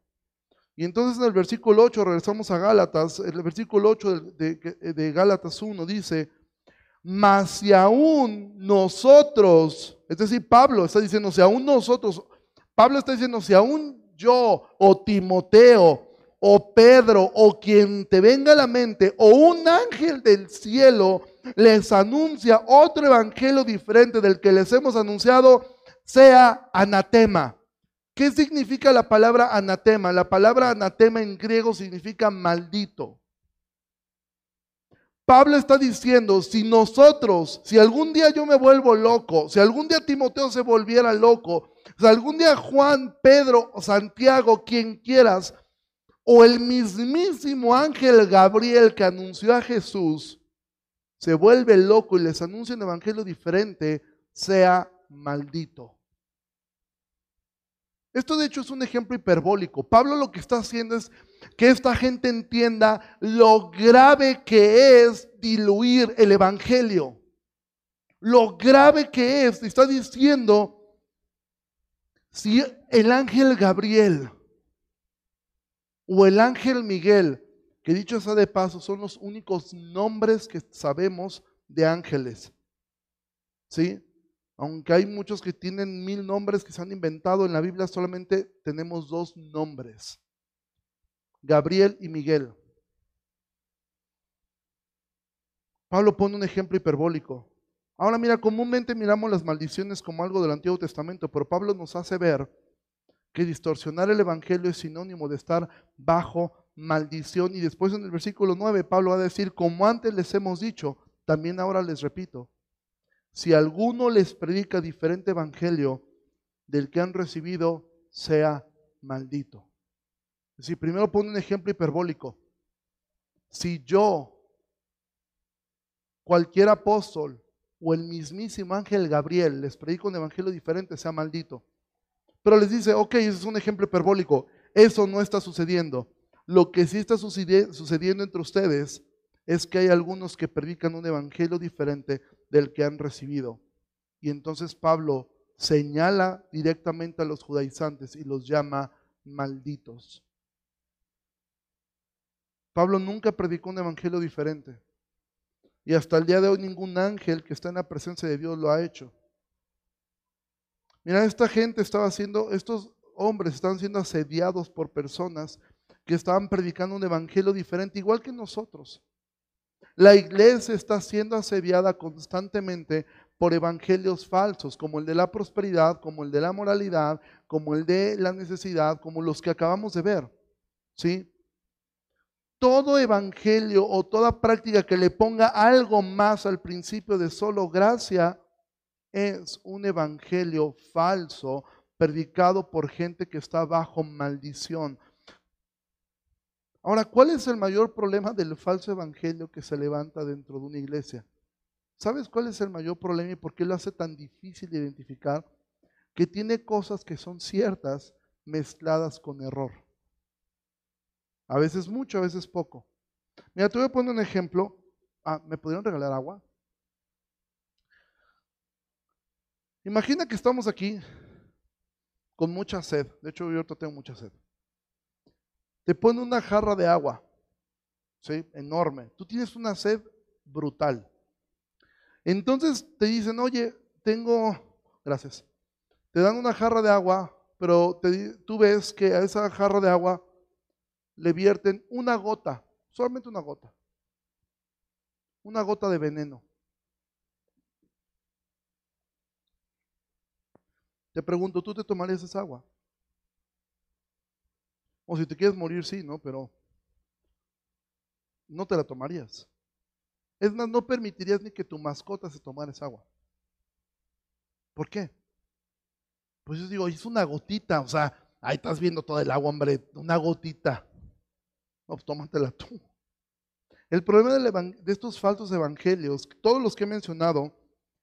Y entonces en el versículo 8, regresamos a Gálatas, el versículo 8 de, de, de Gálatas 1 dice, mas si aún nosotros, es decir, Pablo está diciendo, si aún nosotros, Pablo está diciendo, si aún yo o Timoteo o Pedro o quien te venga a la mente o un ángel del cielo les anuncia otro evangelio diferente del que les hemos anunciado, sea anatema. ¿Qué significa la palabra anatema? La palabra anatema en griego significa maldito. Pablo está diciendo, si nosotros, si algún día yo me vuelvo loco, si algún día Timoteo se volviera loco, si algún día Juan, Pedro, Santiago, quien quieras, o el mismísimo ángel Gabriel que anunció a Jesús, se vuelve loco y les anuncia un evangelio diferente, sea maldito. Esto de hecho es un ejemplo hiperbólico. Pablo lo que está haciendo es que esta gente entienda lo grave que es diluir el Evangelio. Lo grave que es, está diciendo, si el ángel Gabriel o el ángel Miguel, que dicho sea de paso, son los únicos nombres que sabemos de ángeles. ¿Sí? Aunque hay muchos que tienen mil nombres que se han inventado, en la Biblia solamente tenemos dos nombres. Gabriel y Miguel. Pablo pone un ejemplo hiperbólico. Ahora mira, comúnmente miramos las maldiciones como algo del Antiguo Testamento, pero Pablo nos hace ver que distorsionar el Evangelio es sinónimo de estar bajo maldición. Y después en el versículo 9 Pablo va a decir, como antes les hemos dicho, también ahora les repito, si alguno les predica diferente evangelio del que han recibido, sea maldito. Si primero pone un ejemplo hiperbólico. Si yo, cualquier apóstol o el mismísimo ángel Gabriel les predico un evangelio diferente, sea maldito. Pero les dice, ok, ese es un ejemplo hiperbólico. Eso no está sucediendo. Lo que sí está sucediendo entre ustedes es que hay algunos que predican un evangelio diferente del que han recibido. Y entonces Pablo señala directamente a los judaizantes y los llama malditos. Pablo nunca predicó un evangelio diferente. Y hasta el día de hoy ningún ángel que está en la presencia de Dios lo ha hecho. Mira, esta gente estaba siendo, estos hombres están siendo asediados por personas que estaban predicando un evangelio diferente, igual que nosotros. La iglesia está siendo asediada constantemente por evangelios falsos, como el de la prosperidad, como el de la moralidad, como el de la necesidad, como los que acabamos de ver. ¿Sí? Todo evangelio o toda práctica que le ponga algo más al principio de solo gracia es un evangelio falso predicado por gente que está bajo maldición. Ahora, ¿cuál es el mayor problema del falso evangelio que se levanta dentro de una iglesia? ¿Sabes cuál es el mayor problema y por qué lo hace tan difícil de identificar? Que tiene cosas que son ciertas mezcladas con error. A veces mucho, a veces poco. Mira, te voy a poner un ejemplo. Ah, ¿me pudieron regalar agua? Imagina que estamos aquí con mucha sed. De hecho, yo tengo mucha sed. Te pone una jarra de agua, ¿sí? Enorme. Tú tienes una sed brutal. Entonces te dicen, oye, tengo, gracias. Te dan una jarra de agua, pero tú ves que a esa jarra de agua le vierten una gota, solamente una gota. Una gota de veneno. Te pregunto, ¿tú te tomarías esa agua? O si te quieres morir, sí, ¿no? Pero no te la tomarías. Es más, no permitirías ni que tu mascota se tomara esa agua. ¿Por qué? Pues yo digo, es una gotita, o sea, ahí estás viendo todo el agua, hombre, una gotita. No, pues tómatela tú. El problema de estos falsos evangelios, todos los que he mencionado,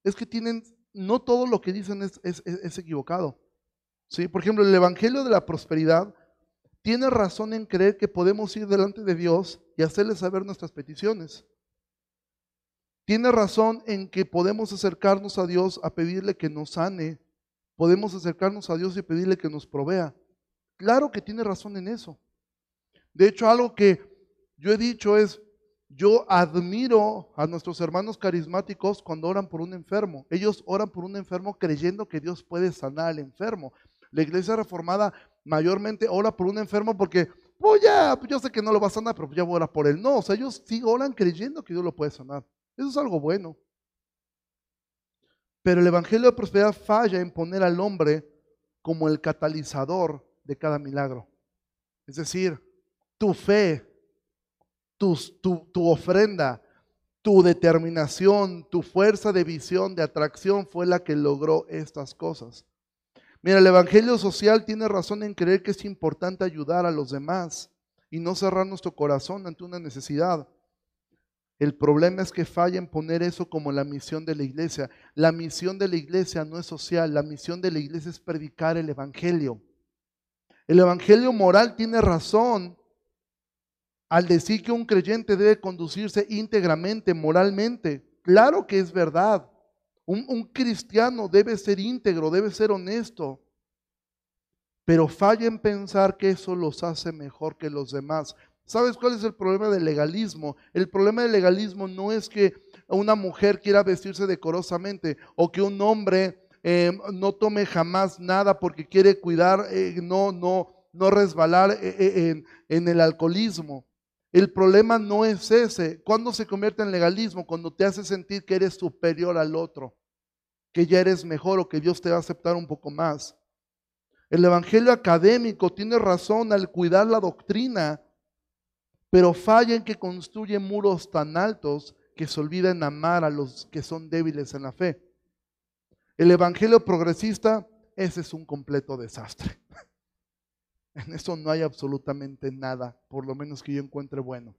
es que tienen no todo lo que dicen es, equivocado. ¿sí? Por ejemplo, el Evangelio de la Prosperidad tiene razón en creer que podemos ir delante de Dios y hacerle saber nuestras peticiones. Tiene razón en que podemos acercarnos a Dios a pedirle que nos sane. Podemos acercarnos a Dios y pedirle que nos provea. Claro que tiene razón en eso. De hecho, algo que yo he dicho es, yo admiro a nuestros hermanos carismáticos cuando oran por un enfermo. Ellos oran por un enfermo creyendo que Dios puede sanar al enfermo. La iglesia reformada mayormente ora por un enfermo porque, pues ya, yo sé que no lo va a sanar, pero ya voy a orar por él. No, o sea, ellos sí oran creyendo que Dios lo puede sanar. Eso es algo bueno. Pero el Evangelio de Prosperidad falla en poner al hombre como el catalizador de cada milagro. Es decir, tu fe tu, ofrenda, tu determinación, tu fuerza de visión, de atracción fue la que logró estas cosas. Mira, el Evangelio social tiene razón en creer que es importante ayudar a los demás y no cerrar nuestro corazón ante una necesidad. El problema es que falla en poner eso como la misión de la iglesia. La misión de la iglesia no es social, la misión de la iglesia es predicar el Evangelio. El Evangelio moral tiene razón al decir que un creyente debe conducirse íntegramente, moralmente. Claro que es verdad. Un, cristiano debe ser íntegro, debe ser honesto. Pero falla en pensar que eso los hace mejor que los demás. ¿Sabes cuál es el problema del legalismo? El problema del legalismo no es que una mujer quiera vestirse decorosamente o que un hombre eh, no tome jamás nada porque quiere cuidar, eh, no, no, no resbalar eh, en el alcoholismo. El problema no es ese. ¿Cuándo se convierte en legalismo? Cuando te hace sentir que eres superior al otro, que ya eres mejor o que Dios te va a aceptar un poco más. El evangelio académico tiene razón al cuidar la doctrina, pero falla en que construye muros tan altos que se olviden amar a los que son débiles en la fe. El evangelio progresista, ese es un completo desastre. En eso no hay absolutamente nada, por lo menos que yo encuentre bueno.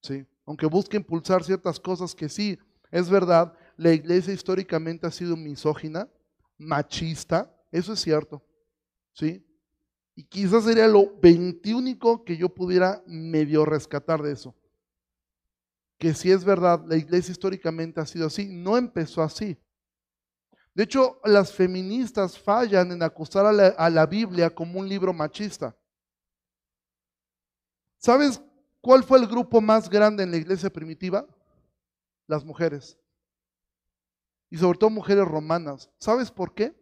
¿Sí? Aunque busque impulsar ciertas cosas que sí, es verdad, la iglesia históricamente ha sido misógina, machista, eso es cierto. ¿Sí? Y quizás sería lo veintiúnico que yo pudiera medio rescatar de eso. Que si es verdad, la iglesia históricamente ha sido así, no empezó así. De hecho, las feministas fallan en acusar a la, Biblia como un libro machista. ¿Sabes cuál fue el grupo más grande en la iglesia primitiva? Las mujeres. Y sobre todo mujeres romanas. ¿Sabes por qué?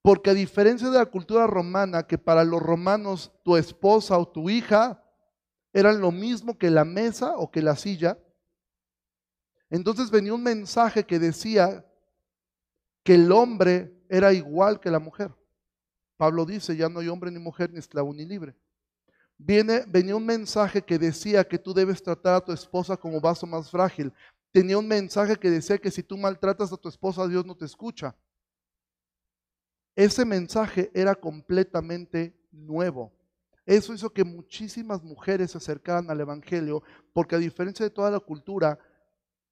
Porque a diferencia de la cultura romana, que para los romanos tu esposa o tu hija eran lo mismo que la mesa o que la silla, entonces venía un mensaje que decía que el hombre era igual que la mujer. Pablo dice, ya no hay hombre ni mujer, ni esclavo ni libre. Viene, venía un mensaje que decía que tú debes tratar a tu esposa como vaso más frágil. Tenía un mensaje que decía que si tú maltratas a tu esposa, Dios no te escucha. Ese mensaje era completamente nuevo. Eso hizo que muchísimas mujeres se acercaran al Evangelio, porque a diferencia de toda la cultura,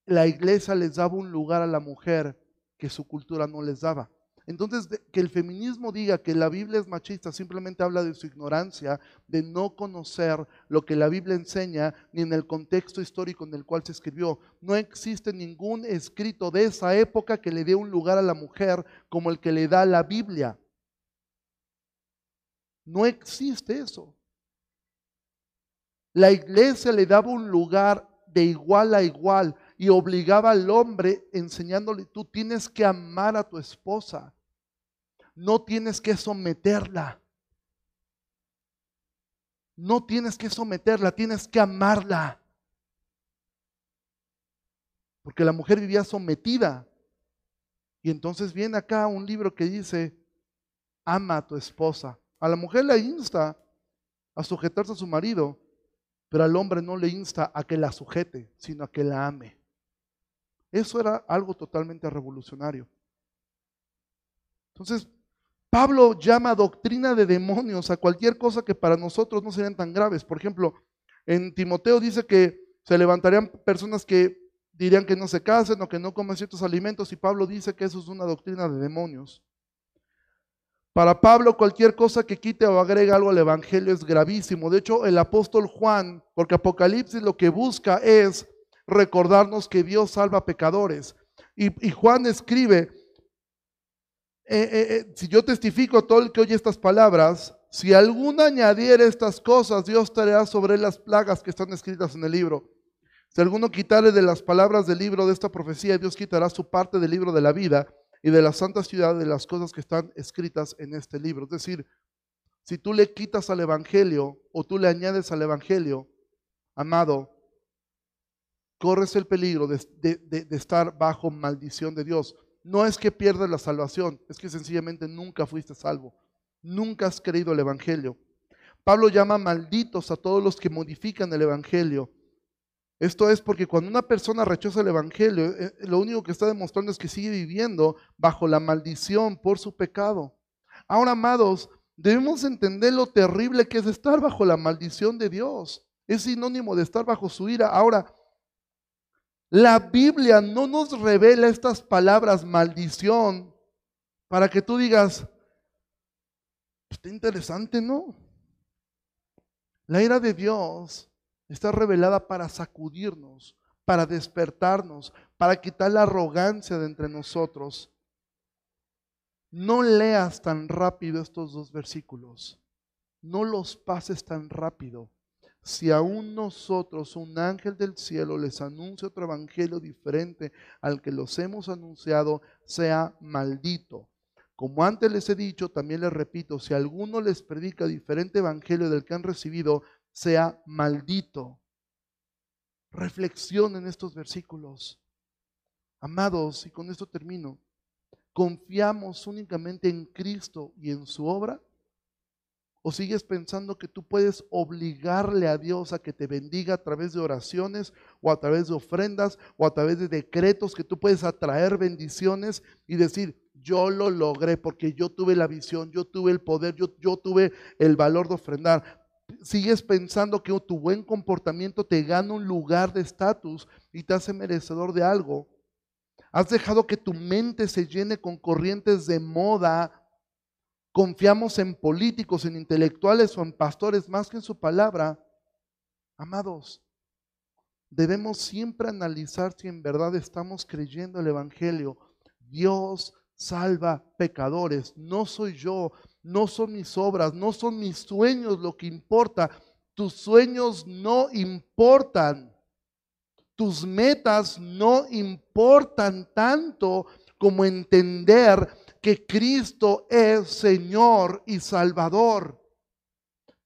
la iglesia les daba un lugar a la mujer que su cultura no les daba. Entonces, que el feminismo diga que la Biblia es machista simplemente habla de su ignorancia, de no conocer lo que la Biblia enseña, ni en el contexto histórico en el cual se escribió. No existe ningún escrito de esa época que le dé un lugar a la mujer como el que le da la Biblia. No existe eso. La iglesia le daba un lugar de igual a igual y obligaba al hombre enseñándole, tú tienes que amar a tu esposa, no tienes que someterla. No tienes que someterla, tienes que amarla. Porque la mujer vivía sometida. Y entonces viene acá un libro que dice, ama a tu esposa. A la mujer le insta a sujetarse a su marido, pero al hombre no le insta a que la sujete, sino a que la ame. Eso era algo totalmente revolucionario. Entonces, Pablo llama doctrina de demonios a cualquier cosa que para nosotros no serían tan graves. Por ejemplo, en Timoteo dice que se levantarían personas que dirían que no se casen o que no comen ciertos alimentos y Pablo dice que eso es una doctrina de demonios. Para Pablo cualquier cosa que quite o agregue algo al Evangelio es gravísimo. De hecho, el apóstol Juan, porque Apocalipsis lo que busca es recordarnos que Dios salva pecadores. Y, Juan escribe, eh, eh, eh, si yo testifico a todo el que oye estas palabras, si alguno añadiera estas cosas, Dios traerá sobre las plagas que están escritas en el libro. Si alguno quitare de las palabras del libro de esta profecía, Dios quitará su parte del libro de la vida y de la santa ciudad de las cosas que están escritas en este libro. Es decir, si tú le quitas al Evangelio o tú le añades al Evangelio, amado, corres el peligro de, estar bajo maldición de Dios. No es que pierdas la salvación, es que sencillamente nunca fuiste salvo. Nunca has creído el Evangelio. Pablo llama malditos a todos los que modifican el Evangelio. Esto es porque cuando una persona rechaza el Evangelio, eh, lo único que está demostrando es que sigue viviendo bajo la maldición por su pecado. Ahora, amados, debemos entender lo terrible que es estar bajo la maldición de Dios. Es sinónimo de estar bajo su ira. Ahora, la Biblia no nos revela estas palabras maldición para que tú digas, está interesante, ¿no? La ira de Dios está revelada para sacudirnos, para despertarnos, para quitar la arrogancia de entre nosotros. No leas tan rápido estos dos versículos. No los pases tan rápido si aún nosotros, un ángel del cielo, les anuncia otro evangelio diferente al que los hemos anunciado, sea maldito. Como antes les he dicho, también les repito, si alguno les predica diferente evangelio del que han recibido, sea maldito. Reflexión en estos versículos. Amados, y con esto termino, ¿confiamos únicamente en Cristo y en su obra? ¿O sigues pensando que tú puedes obligarle a Dios a que te bendiga a través de oraciones o a través de ofrendas o a través de decretos que tú puedes atraer bendiciones y decir, yo lo logré porque yo tuve la visión, yo tuve el poder, yo, yo tuve el valor de ofrendar. Sigues pensando que tu buen comportamiento te gana un lugar de estatus y te hace merecedor de algo. Has dejado que tu mente se llene con corrientes de moda. Confiamos en políticos, en intelectuales o en pastores más que en su palabra. Amados, debemos siempre analizar si en verdad estamos creyendo el Evangelio. Dios salva pecadores, no soy yo, no son mis obras, no son mis sueños lo que importa. Tus sueños no importan. Tus metas no importan tanto como entender que Cristo es Señor y Salvador.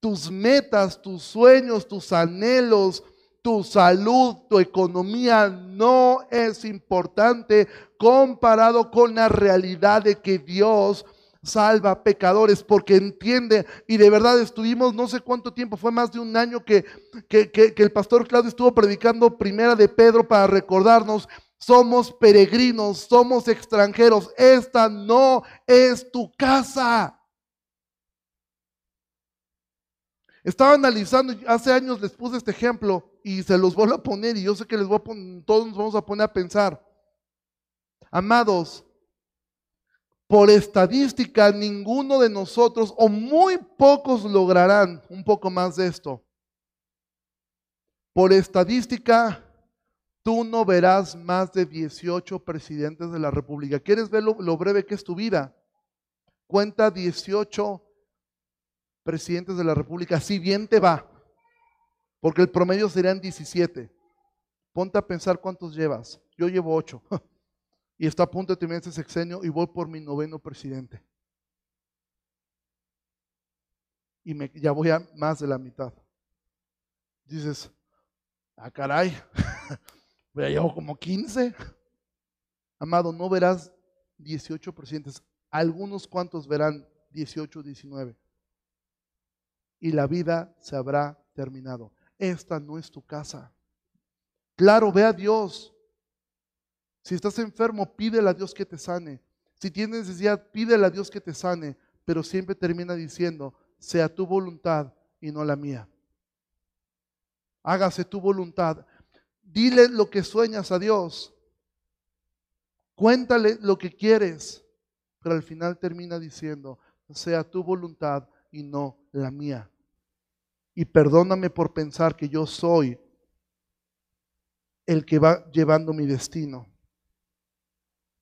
Tus metas, tus sueños, tus anhelos, tu salud, tu economía no es importante comparado con la realidad de que Dios salva pecadores porque entiende y de verdad estuvimos no sé cuánto tiempo, fue más de un año que, que, que, el pastor Claudio estuvo predicando primera de Pedro para recordarnos, somos peregrinos, somos extranjeros, esta no es tu casa. Estaba analizando, hace años les puse este ejemplo y se los voy a poner y yo sé que les voy a poner, todos nos vamos a poner a pensar. Amados, por estadística, ninguno de nosotros o muy pocos lograrán un poco más de esto. Por estadística, tú no verás más de 18 presidentes de la República. ¿Quieres ver lo, breve que es tu vida? Cuenta 18 presidentes de la República, si bien te va, porque el promedio serían 17. Ponte a pensar cuántos llevas. Yo llevo 8. y está a punto de terminar este sexenio y voy por mi noveno presidente. Y ya voy a más de la mitad. Dices, ah, caray, ya llevo como 15. Amado, no verás 18 presidentes. Algunos cuantos verán 18, 19. Y la vida se habrá terminado. Esta no es tu casa. Claro, ve a Dios si estás enfermo, pídele a Dios que te sane. Si tienes necesidad, pídele a Dios que te sane. Pero siempre termina diciendo, sea tu voluntad y no la mía. Hágase tu voluntad. Dile lo que sueñas a Dios. Cuéntale lo que quieres. Pero al final termina diciendo, sea tu voluntad y no la mía. Y perdóname por pensar que yo soy el que va llevando mi destino.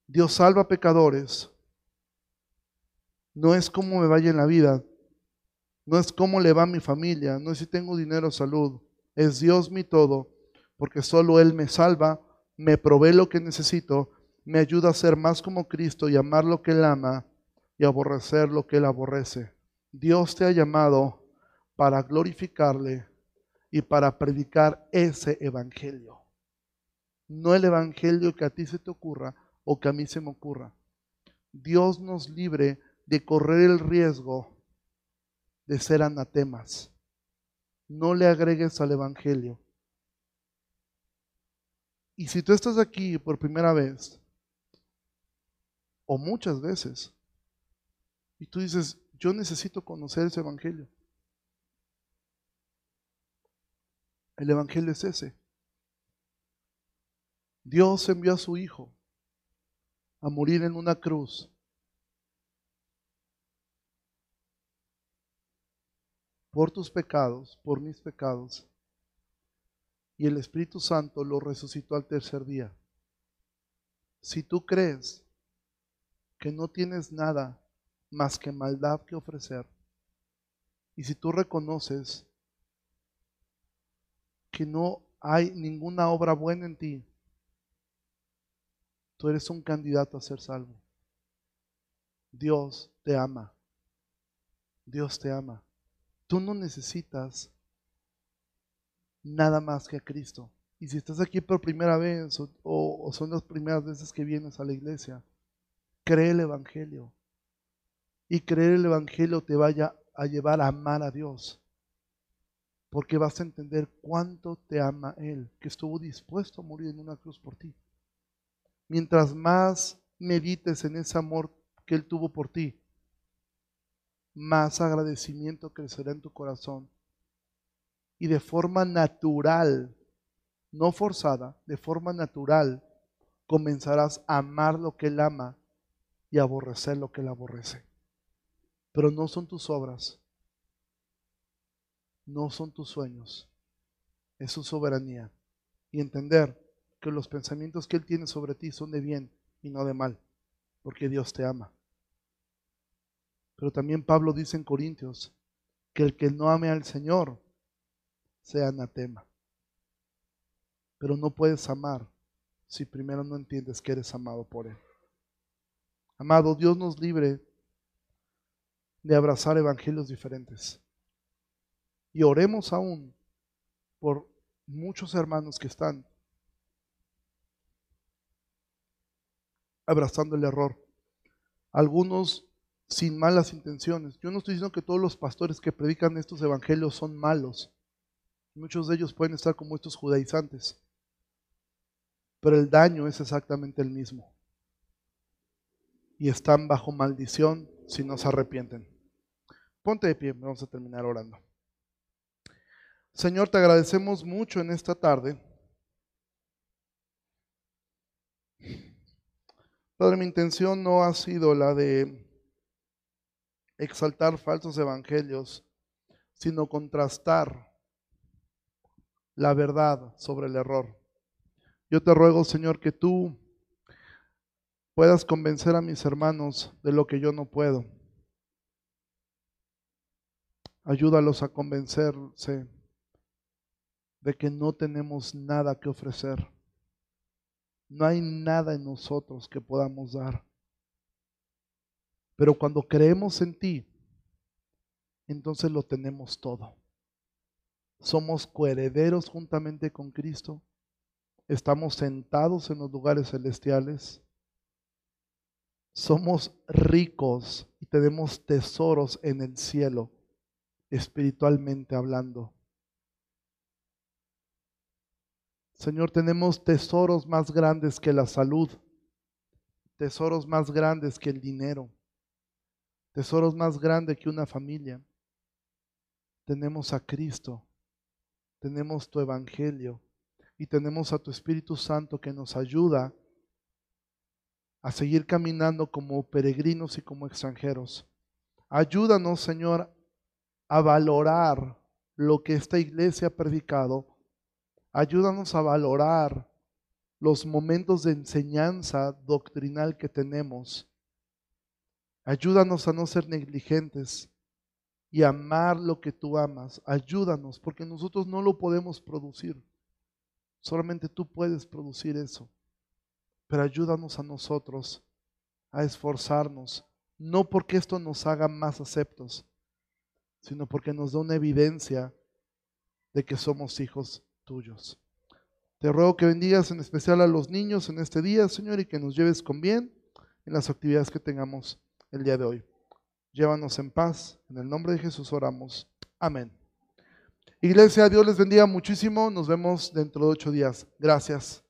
Dios salva pecadores. No es cómo me vaya en la vida. No es cómo le va a mi familia. No es si tengo dinero o salud. Es Dios mi todo. Porque solo Él me salva, me provee lo que necesito, me ayuda a ser más como Cristo y amar lo que Él ama y aborrecer lo que Él aborrece. Dios te ha llamado para glorificarle y para predicar ese evangelio. No el evangelio que a ti se te ocurra, o que a mí se me ocurra. Dios nos libre de correr el riesgo de ser anatemas. No le agregues al Evangelio. Y si tú estás aquí por primera vez, o muchas veces, y tú dices, yo necesito conocer ese Evangelio. El Evangelio es ese. Dios envió a su Hijo a morir en una cruz. por tus pecados, por mis pecados. Y el Espíritu Santo lo resucitó al tercer día. Si tú crees que no tienes nada más que maldad que ofrecer, y si tú reconoces que no hay ninguna obra buena en ti, Tú eres un candidato a ser salvo. Dios te ama. Dios te ama. Tú no necesitas nada más que a Cristo. Y si estás aquí por primera vez o, son las primeras veces que vienes a la iglesia, cree el Evangelio. Y creer el Evangelio te vaya a llevar a amar a Dios. Porque vas a entender cuánto te ama Él, que estuvo dispuesto a morir en una cruz por ti. Mientras más medites en ese amor que Él tuvo por ti, más agradecimiento crecerá en tu corazón. Y de forma natural, no forzada, de forma natural, comenzarás a amar lo que Él ama y aborrecer lo que Él aborrece. Pero no son tus obras, no son tus sueños, es su soberanía. Y entender que los pensamientos que Él tiene sobre ti son de bien y no de mal, porque Dios te ama. Pero también Pablo dice en Corintios que el que no ame al Señor sea anatema. Pero no puedes amar si primero no entiendes que eres amado por Él. Amado, Dios nos libre de abrazar evangelios diferentes. Y oremos aún por muchos hermanos que están abrazando el error. Algunos sin malas intenciones. Yo no estoy diciendo que todos los pastores que predican estos evangelios son malos. Muchos de ellos pueden estar como estos judaizantes. Pero el daño es exactamente el mismo. Y están bajo maldición si no se arrepienten. Ponte de pie, vamos a terminar orando. Señor, te agradecemos mucho en esta tarde. Padre, mi intención no ha sido la de exaltar falsos evangelios, sino contrastar la verdad sobre el error. Yo te ruego, Señor, que tú puedas convencer a mis hermanos de lo que yo no puedo. Ayúdalos a convencerse de que no tenemos nada que ofrecer. No hay nada en nosotros que podamos dar. Pero cuando creemos en ti, entonces lo tenemos todo. Somos coherederos juntamente con Cristo. Estamos sentados en los lugares celestiales. Somos ricos y tenemos tesoros en el cielo, espiritualmente hablando. Señor, tenemos tesoros más grandes que la salud, tesoros más grandes que el dinero, tesoros más grandes que una familia. Tenemos a Cristo, tenemos tu Evangelio y tenemos a tu Espíritu Santo que nos ayuda a seguir caminando como peregrinos y como extranjeros. Ayúdanos, Señor, a valorar lo que esta iglesia ha predicado. Ayúdanos a valorar los momentos de enseñanza doctrinal que tenemos Ayúdanos a no ser negligentes y amar lo que tú amas. Ayúdanos, porque nosotros no lo podemos producir. Solamente tú puedes producir eso. Pero ayúdanos a nosotros a esforzarnos, no porque esto nos haga más aceptos, sino porque nos da una evidencia de que somos hijos tuyos. Te ruego que bendigas en especial a los niños en este día, Señor, y que nos lleves con bien en las actividades que tengamos el día de hoy. Llévanos en paz. En el nombre de Jesús oramos. Amén. Iglesia, Dios les bendiga muchísimo. Nos vemos dentro de ocho días. Gracias.